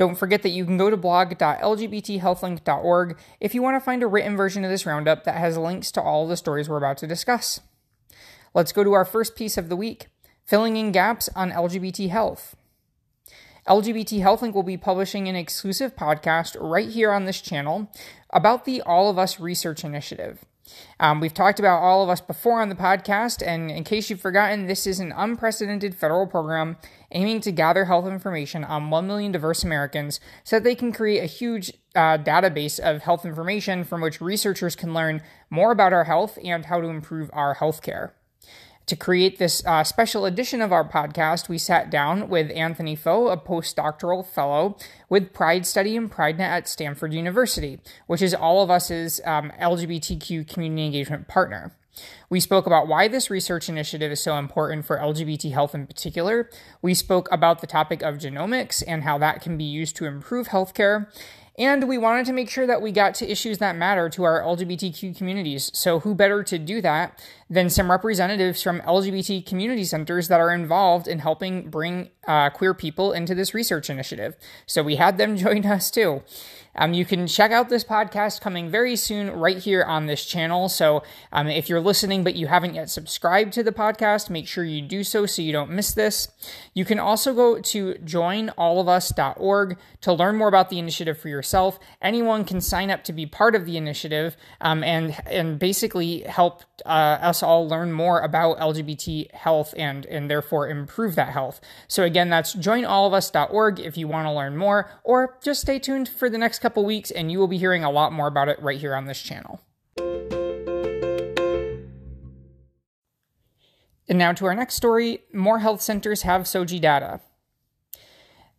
Don't forget that you can go to blog.lgbthealthlink.org if you want to find a written version of this roundup that has links to all the stories we're about to discuss. Let's go to our first piece of the week filling in gaps on LGBT health. LGBT HealthLink will be publishing an exclusive podcast right here on this channel about the All of Us Research Initiative. Um, we've talked about all of us before on the podcast, and in case you've forgotten, this is an unprecedented federal program aiming to gather health information on 1 million diverse Americans so that they can create a huge uh, database of health information from which researchers can learn more about our health and how to improve our healthcare. To create this uh, special edition of our podcast, we sat down with Anthony Faux, a postdoctoral fellow with Pride Study and PrideNet at Stanford University, which is all of us's um, LGBTQ community engagement partner. We spoke about why this research initiative is so important for LGBT health in particular. We spoke about the topic of genomics and how that can be used to improve healthcare. And we wanted to make sure that we got to issues that matter to our LGBTQ communities. So, who better to do that than some representatives from LGBT community centers that are involved in helping bring uh, queer people into this research initiative? So, we had them join us too. Um, you can check out this podcast coming very soon right here on this channel. So um, if you're listening but you haven't yet subscribed to the podcast, make sure you do so so you don't miss this. You can also go to joinallofus.org to learn more about the initiative for yourself. Anyone can sign up to be part of the initiative um, and and basically help uh, us all learn more about LGBT health and and therefore improve that health. So again, that's joinallofus.org if you want to learn more, or just stay tuned for the next couple weeks, and you will be hearing a lot more about it right here on this channel. And now to our next story more health centers have SOGI data.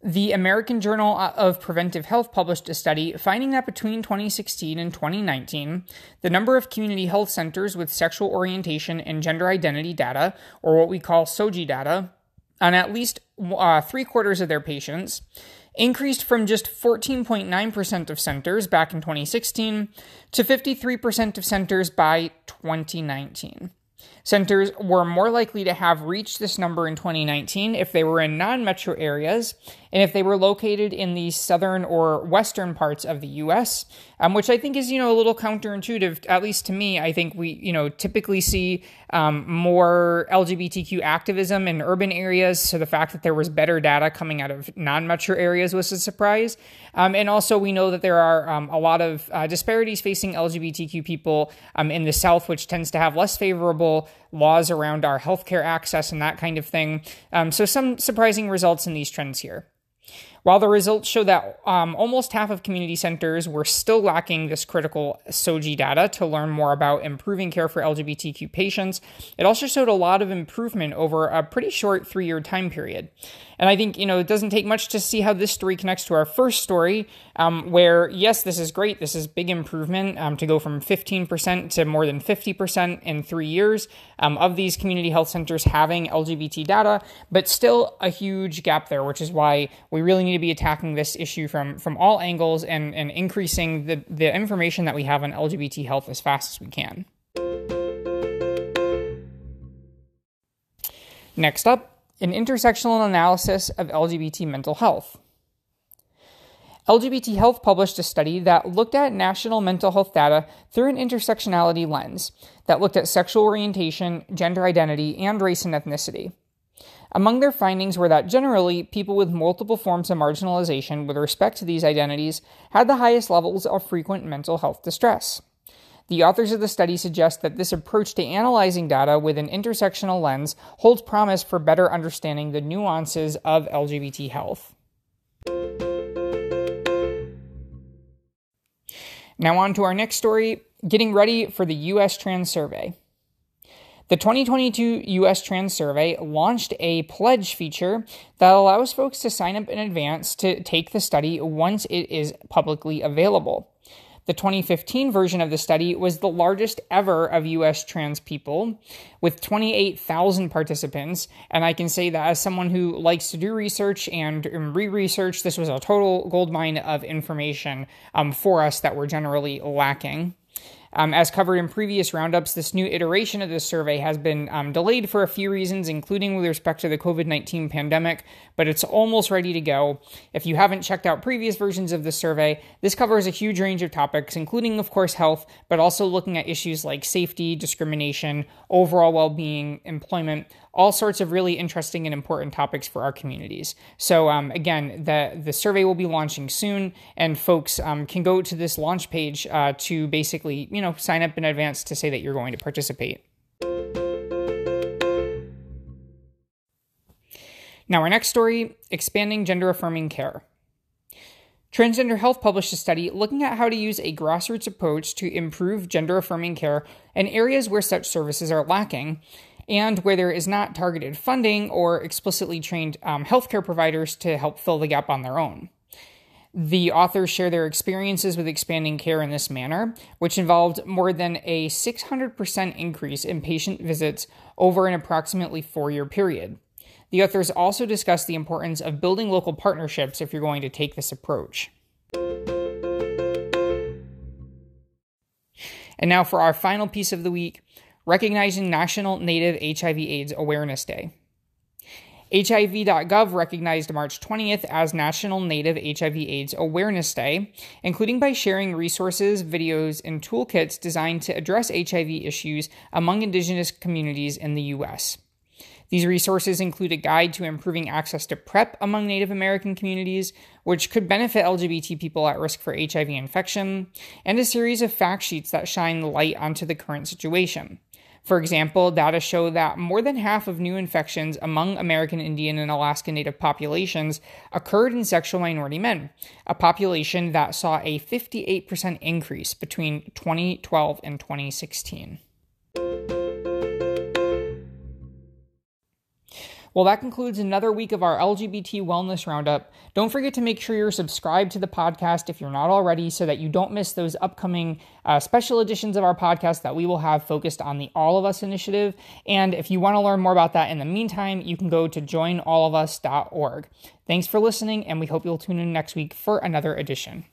The American Journal of Preventive Health published a study finding that between 2016 and 2019, the number of community health centers with sexual orientation and gender identity data, or what we call SOGI data, on at least uh, three quarters of their patients, increased from just 14.9% of centers back in 2016 to 53% of centers by 2019. Centers were more likely to have reached this number in 2019 if they were in non metro areas and if they were located in the southern or western parts of the US, um, which I think is, you know, a little counterintuitive, at least to me. I think we, you know, typically see um, more LGBTQ activism in urban areas. So the fact that there was better data coming out of non metro areas was a surprise. Um, and also, we know that there are um, a lot of uh, disparities facing LGBTQ people um, in the South, which tends to have less favorable laws around our healthcare access and that kind of thing. Um, so, some surprising results in these trends here. While the results show that um, almost half of community centers were still lacking this critical SOGI data to learn more about improving care for LGBTQ patients, it also showed a lot of improvement over a pretty short three year time period. And I think, you know, it doesn't take much to see how this story connects to our first story, um, where, yes, this is great. This is big improvement um, to go from 15% to more than 50% in three years um, of these community health centers having LGBT data, but still a huge gap there, which is why we really need to be attacking this issue from, from all angles and, and increasing the, the information that we have on LGBT health as fast as we can. Next up, an intersectional analysis of LGBT mental health. LGBT Health published a study that looked at national mental health data through an intersectionality lens that looked at sexual orientation, gender identity, and race and ethnicity. Among their findings were that generally, people with multiple forms of marginalization with respect to these identities had the highest levels of frequent mental health distress. The authors of the study suggest that this approach to analyzing data with an intersectional lens holds promise for better understanding the nuances of LGBT health. Now, on to our next story getting ready for the U.S. Trans Survey. The 2022 US Trans Survey launched a pledge feature that allows folks to sign up in advance to take the study once it is publicly available. The 2015 version of the study was the largest ever of US trans people with 28,000 participants. And I can say that as someone who likes to do research and re research, this was a total goldmine of information um, for us that we're generally lacking. Um, as covered in previous roundups, this new iteration of this survey has been um, delayed for a few reasons, including with respect to the COVID 19 pandemic, but it's almost ready to go. If you haven't checked out previous versions of the survey, this covers a huge range of topics, including, of course, health, but also looking at issues like safety, discrimination, overall well being, employment, all sorts of really interesting and important topics for our communities. So um, again, the the survey will be launching soon, and folks um, can go to this launch page uh, to basically you know sign up in advance to say that you're going to participate. Now, our next story expanding gender affirming care. Transgender Health published a study looking at how to use a grassroots approach to improve gender affirming care in areas where such services are lacking and where there is not targeted funding or explicitly trained um, healthcare providers to help fill the gap on their own. The authors share their experiences with expanding care in this manner, which involved more than a 600% increase in patient visits over an approximately four year period. The authors also discuss the importance of building local partnerships if you're going to take this approach. And now for our final piece of the week recognizing National Native HIV/AIDS Awareness Day. HIV.gov recognized March 20th as National Native HIV/AIDS Awareness Day, including by sharing resources, videos, and toolkits designed to address HIV issues among Indigenous communities in the U.S. These resources include a guide to improving access to PrEP among Native American communities, which could benefit LGBT people at risk for HIV infection, and a series of fact sheets that shine light onto the current situation. For example, data show that more than half of new infections among American Indian and Alaska Native populations occurred in sexual minority men, a population that saw a 58% increase between 2012 and 2016. Well, that concludes another week of our LGBT Wellness Roundup. Don't forget to make sure you're subscribed to the podcast if you're not already so that you don't miss those upcoming uh, special editions of our podcast that we will have focused on the All of Us initiative. And if you want to learn more about that in the meantime, you can go to joinallofus.org. Thanks for listening, and we hope you'll tune in next week for another edition.